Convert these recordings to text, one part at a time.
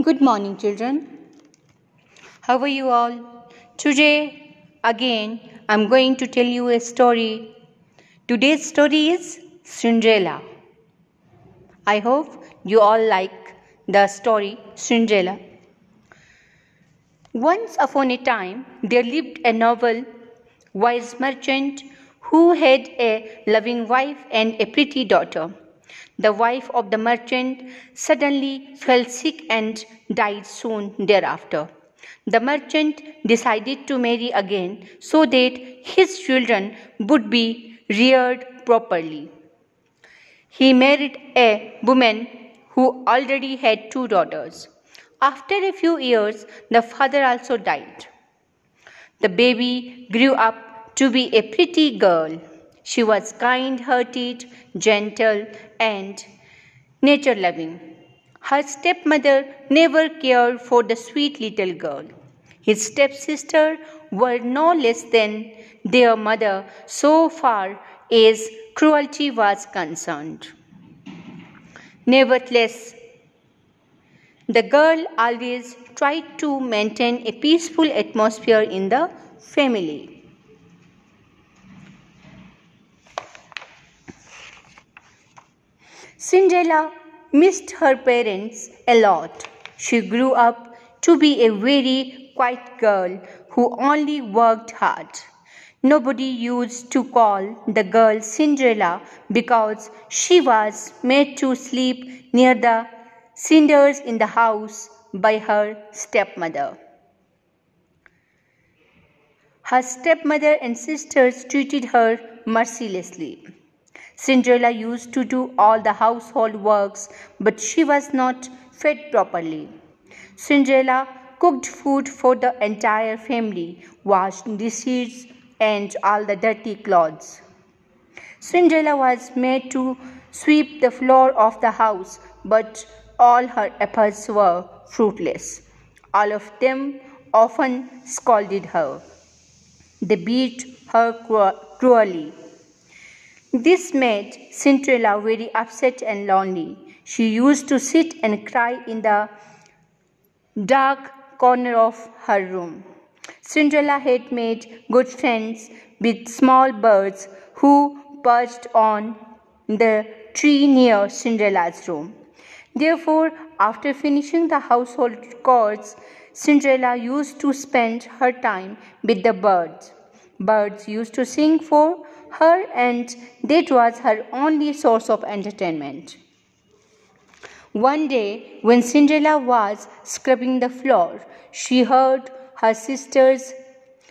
Good morning, children. How are you all? Today, again, I'm going to tell you a story. Today's story is Cinderella. I hope you all like the story Cinderella. Once upon a time, there lived a noble, wise merchant who had a loving wife and a pretty daughter. The wife of the merchant suddenly fell sick and died soon thereafter. The merchant decided to marry again so that his children would be reared properly. He married a woman who already had two daughters. After a few years, the father also died. The baby grew up to be a pretty girl. She was kind hearted, gentle, and nature loving. Her stepmother never cared for the sweet little girl. His stepsister were no less than their mother so far as cruelty was concerned. Nevertheless, the girl always tried to maintain a peaceful atmosphere in the family. Cinderella missed her parents a lot. She grew up to be a very quiet girl who only worked hard. Nobody used to call the girl Cinderella because she was made to sleep near the cinders in the house by her stepmother. Her stepmother and sisters treated her mercilessly. Cinderella used to do all the household works, but she was not fed properly. Cinderella cooked food for the entire family, washed dishes, and all the dirty clothes. Cinderella was made to sweep the floor of the house, but all her efforts were fruitless. All of them often scolded her. They beat her cruelly. This made Cinderella very upset and lonely. She used to sit and cry in the dark corner of her room. Cinderella had made good friends with small birds who perched on the tree near Cinderella's room. Therefore, after finishing the household chores, Cinderella used to spend her time with the birds. Birds used to sing for her and that was her only source of entertainment. One day, when Cinderella was scrubbing the floor, she heard her sisters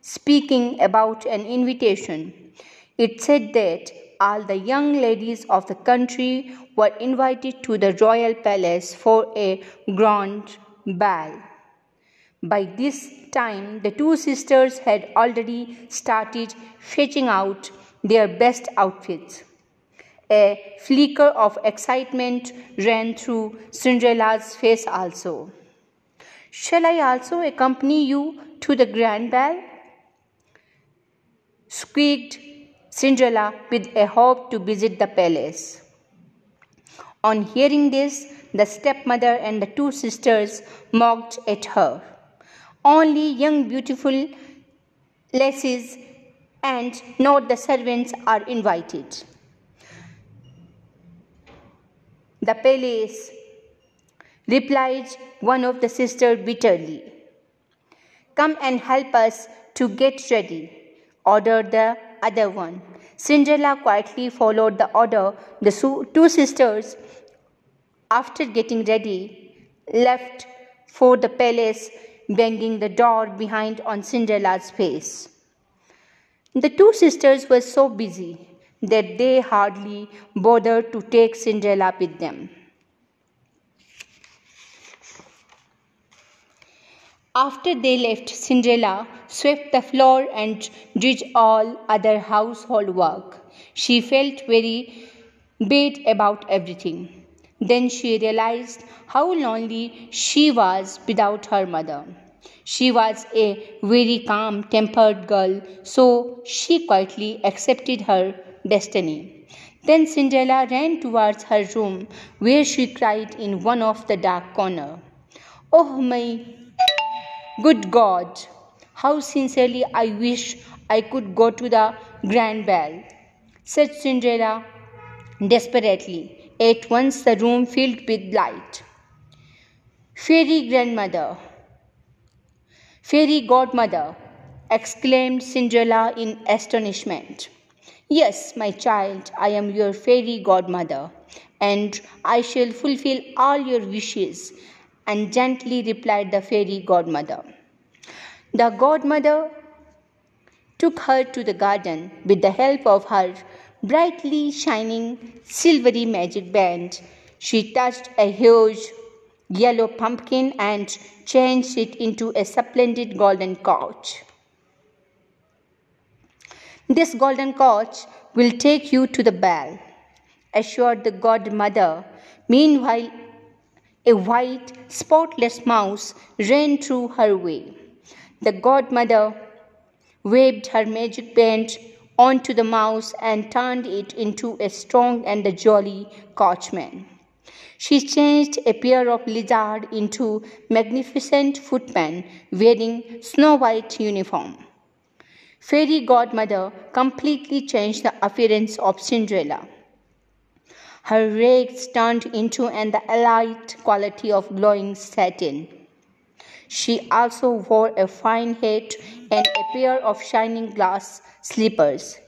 speaking about an invitation. It said that all the young ladies of the country were invited to the royal palace for a grand ball. By this time, the two sisters had already started fetching out their best outfits. A flicker of excitement ran through Cinderella's face also. Shall I also accompany you to the grand ball? squeaked Cinderella with a hope to visit the palace. On hearing this, the stepmother and the two sisters mocked at her. Only young, beautiful lasses and not the servants are invited. The palace, replied one of the sisters bitterly. Come and help us to get ready, ordered the other one. Cinderella quietly followed the order. The two sisters, after getting ready, left for the palace, banging the door behind on Cinderella's face. The two sisters were so busy that they hardly bothered to take Cinderella with them. After they left, Cinderella swept the floor and did all other household work. She felt very bad about everything. Then she realized how lonely she was without her mother. She was a very calm tempered girl, so she quietly accepted her destiny. Then Cinderella ran towards her room, where she cried in one of the dark corner. Oh my good God! How sincerely I wish I could go to the grand ball, said Cinderella desperately. At once the room filled with light. Fairy grandmother, fairy godmother, exclaimed Cinderella in astonishment. Yes, my child, I am your fairy godmother, and I shall fulfill all your wishes, and gently replied the fairy godmother. The godmother took her to the garden with the help of her brightly shining silvery magic band. She touched a huge yellow pumpkin and changed it into a splendid golden couch. This golden couch will take you to the ball, assured the godmother. Meanwhile, a white, spotless mouse ran through her way. The godmother waved her magic band onto the mouse and turned it into a strong and a jolly coachman. She changed a pair of lizards into magnificent footmen wearing snow white uniform. Fairy godmother completely changed the appearance of Cinderella. Her rags turned into an elite quality of glowing satin. She also wore a fine hat and a pair of shining glass slippers.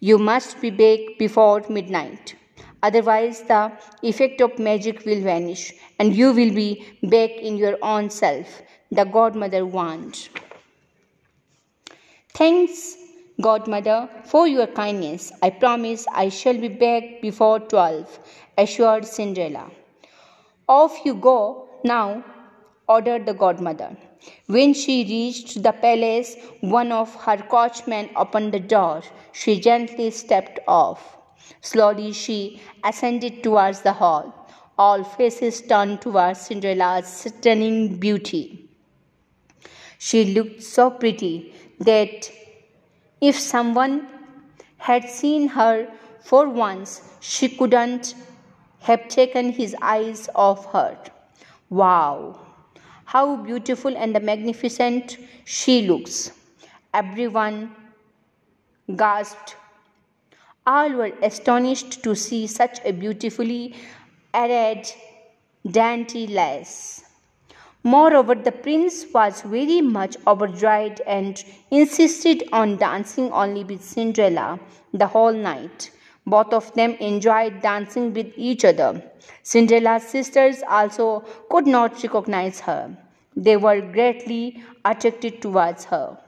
You must be back before midnight. Otherwise, the effect of magic will vanish and you will be back in your own self, the godmother warned. Thanks, godmother, for your kindness. I promise I shall be back before twelve, assured Cinderella. Off you go now, ordered the godmother. When she reached the palace, one of her coachmen opened the door. She gently stepped off. Slowly she ascended towards the hall. All faces turned towards Cinderella's stunning beauty. She looked so pretty that if someone had seen her for once, she couldn't have taken his eyes off her. Wow! How beautiful and magnificent she looks! Everyone gasped. All were astonished to see such a beautifully arrayed dainty lace. Moreover, the prince was very much overjoyed and insisted on dancing only with Cinderella the whole night. Both of them enjoyed dancing with each other. Cinderella's sisters also could not recognize her. They were greatly attracted towards her.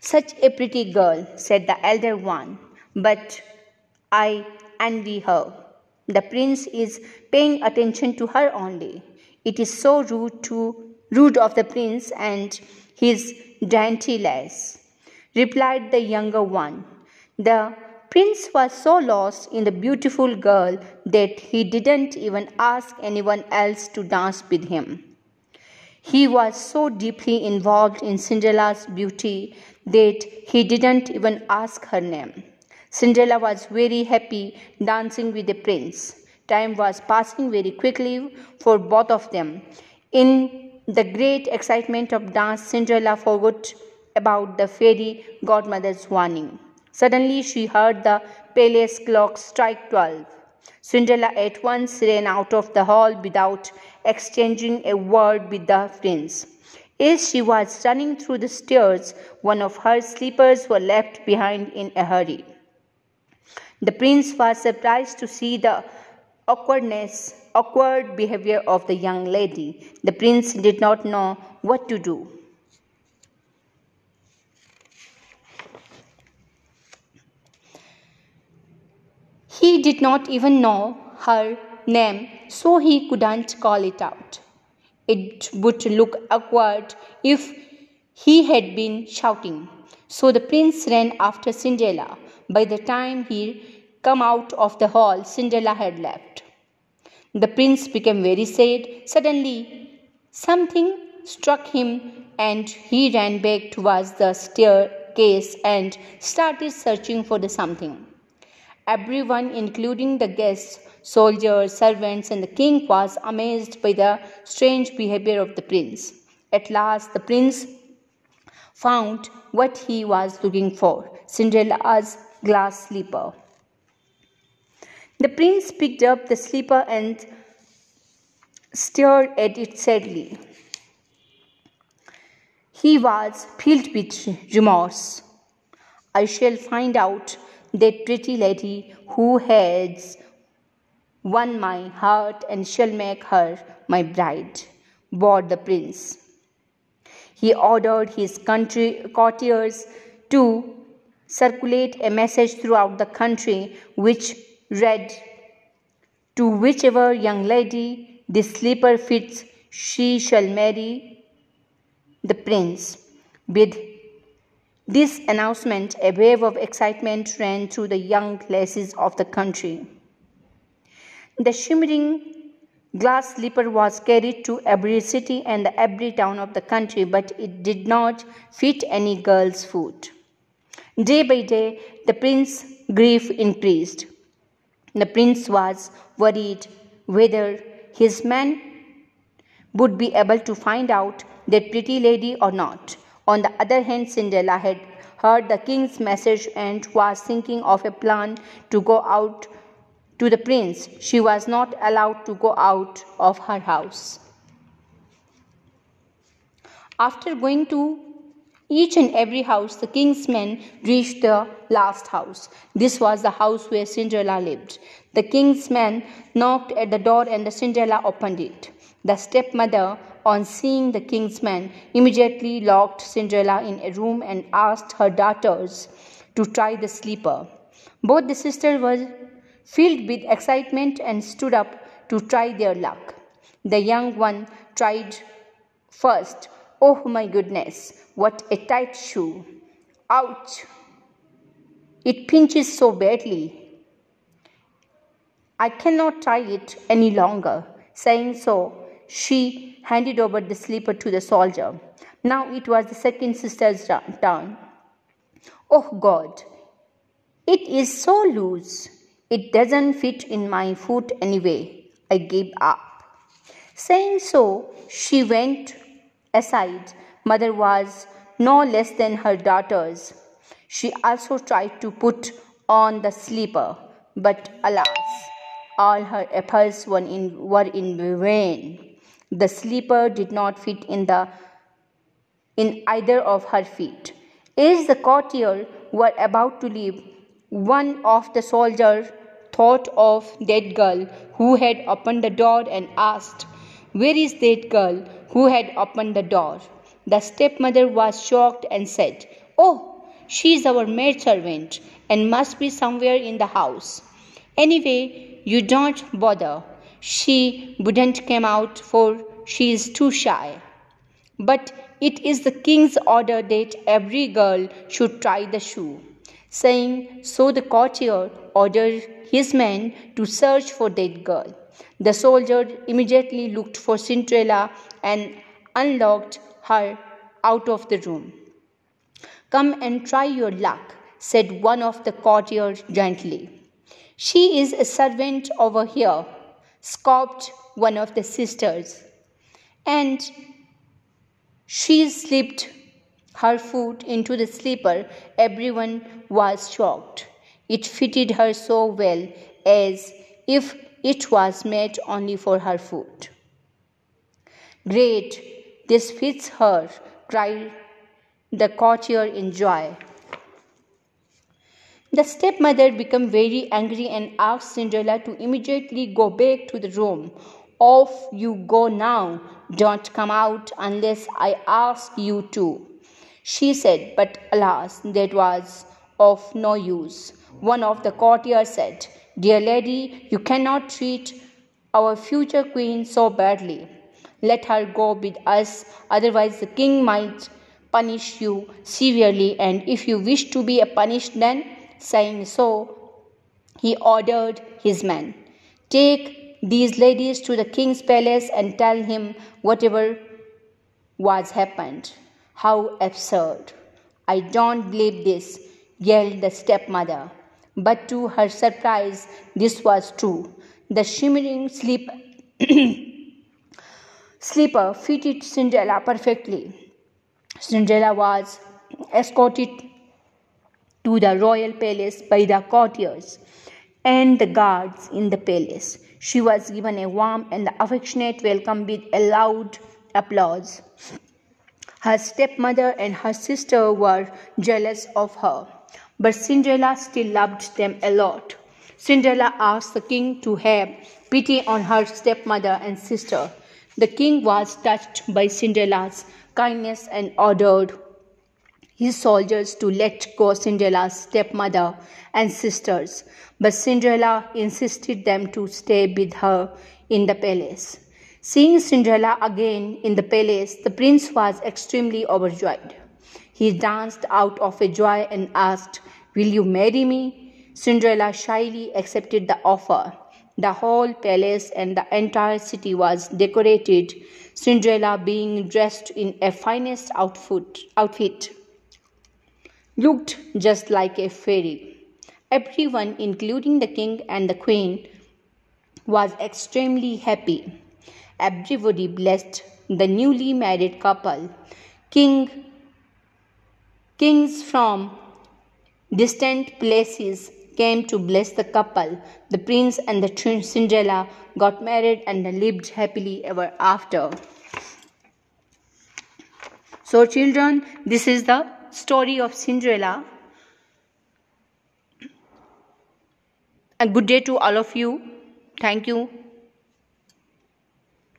Such a pretty girl, said the elder one, but I envy her. The prince is paying attention to her only. It is so rude to rude of the prince and his dainty lace, replied the younger one. The prince was so lost in the beautiful girl that he didn't even ask anyone else to dance with him. He was so deeply involved in Cinderella's beauty that he didn't even ask her name. Cinderella was very happy dancing with the prince. Time was passing very quickly for both of them. In the great excitement of dance, Cinderella forgot about the fairy godmother's warning. Suddenly, she heard the palace clock strike twelve. Cinderella at once ran out of the hall without exchanging a word with the prince. As she was running through the stairs, one of her slippers was left behind in a hurry. The prince was surprised to see the awkwardness, awkward behavior of the young lady. The prince did not know what to do. He did not even know her name, so he couldn't call it out. It would look awkward if he had been shouting. So the prince ran after Cinderella. By the time he come out of the hall, Cinderella had left. The prince became very sad. Suddenly, something struck him and he ran back towards the staircase and started searching for the something. Everyone, including the guests, soldiers, servants, and the king, was amazed by the strange behavior of the prince. At last, the prince found what he was looking for Cinderella's glass slipper. The prince picked up the slipper and stared at it sadly. He was filled with remorse. I shall find out that pretty lady who has won my heart and shall make her my bride, vowed the prince. He ordered his country, courtiers to circulate a message throughout the country which read, To whichever young lady this slipper fits, she shall marry the prince. With this announcement, a wave of excitement ran through the young lasses of the country. The shimmering glass slipper was carried to every city and every town of the country, but it did not fit any girl's foot. Day by day, the prince's grief increased. The prince was worried whether his men would be able to find out that pretty lady or not. On the other hand, Cinderella had heard the king's message and was thinking of a plan to go out to the prince, she was not allowed to go out of her house. After going to each and every house, the king's men reached the last house. This was the house where Cinderella lived. The king's men knocked at the door and Cinderella opened it. The stepmother, on seeing the king's men, immediately locked Cinderella in a room and asked her daughters to try the sleeper. Both the sisters were filled with excitement and stood up to try their luck. The young one tried first. Oh my goodness, what a tight shoe! Ouch! It pinches so badly. I cannot try it any longer. Saying so, she handed over the slipper to the soldier. Now it was the second sister's turn. Oh God, it is so loose. It doesn't fit in my foot anyway. I gave up. Saying so, she went aside. Mother was no less than her daughters. She also tried to put on the sleeper, but alas, all her efforts were in, were in vain. The sleeper did not fit in the in either of her feet. As the courtier were about to leave, one of the soldiers thought of that girl who had opened the door and asked, Where is that girl who had opened the door? The stepmother was shocked and said, Oh, she is our maid servant and must be somewhere in the house. Anyway, you don't bother. She wouldn't come out for she is too shy. But it is the king's order that every girl should try the shoe. Saying so, the courtier ordered his men to search for that girl. The soldier immediately looked for Cinderella and unlocked her out of the room. Come and try your luck, said one of the courtiers gently. She is a servant over here, scoffed one of the sisters. And she slipped her foot into the slipper. Everyone was shocked. It fitted her so well as if it was made only for her foot. Great, this fits her, cried the courtier in joy. The stepmother became very angry and asked Cinderella to immediately go back to the room. Off you go now. Don't come out unless I ask you to. She said, but alas, that was of no use. One of the courtiers said, Dear lady, you cannot treat our future queen so badly. Let her go with us, otherwise, the king might punish you severely. And if you wish to be punished, then, saying so, he ordered his men, Take these ladies to the king's palace and tell him whatever was happened. How absurd! I don't believe this, yelled the stepmother. But to her surprise, this was true. The shimmering sleep sleeper fitted Cinderella perfectly. Cinderella was escorted to the royal palace by the courtiers and the guards in the palace. She was given a warm and affectionate welcome with a loud applause. Her stepmother and her sister were jealous of her, but Cinderella still loved them a lot. Cinderella asked the king to have pity on her stepmother and sister. The king was touched by Cinderella's kindness and ordered his soldiers to let go Cinderella's stepmother and sisters, but Cinderella insisted them to stay with her in the palace. Seeing Cinderella again in the palace, the prince was extremely overjoyed. He danced out of joy and asked, Will you marry me? Cinderella shyly accepted the offer. The whole palace and the entire city was decorated, Cinderella being dressed in a finest outfit, outfit looked just like a fairy. Everyone, including the king and the queen, was extremely happy. Everybody blessed the newly married couple. King, kings from distant places came to bless the couple. The prince and the Cinderella got married and lived happily ever after. So, children, this is the story of Cinderella. A good day to all of you. Thank you.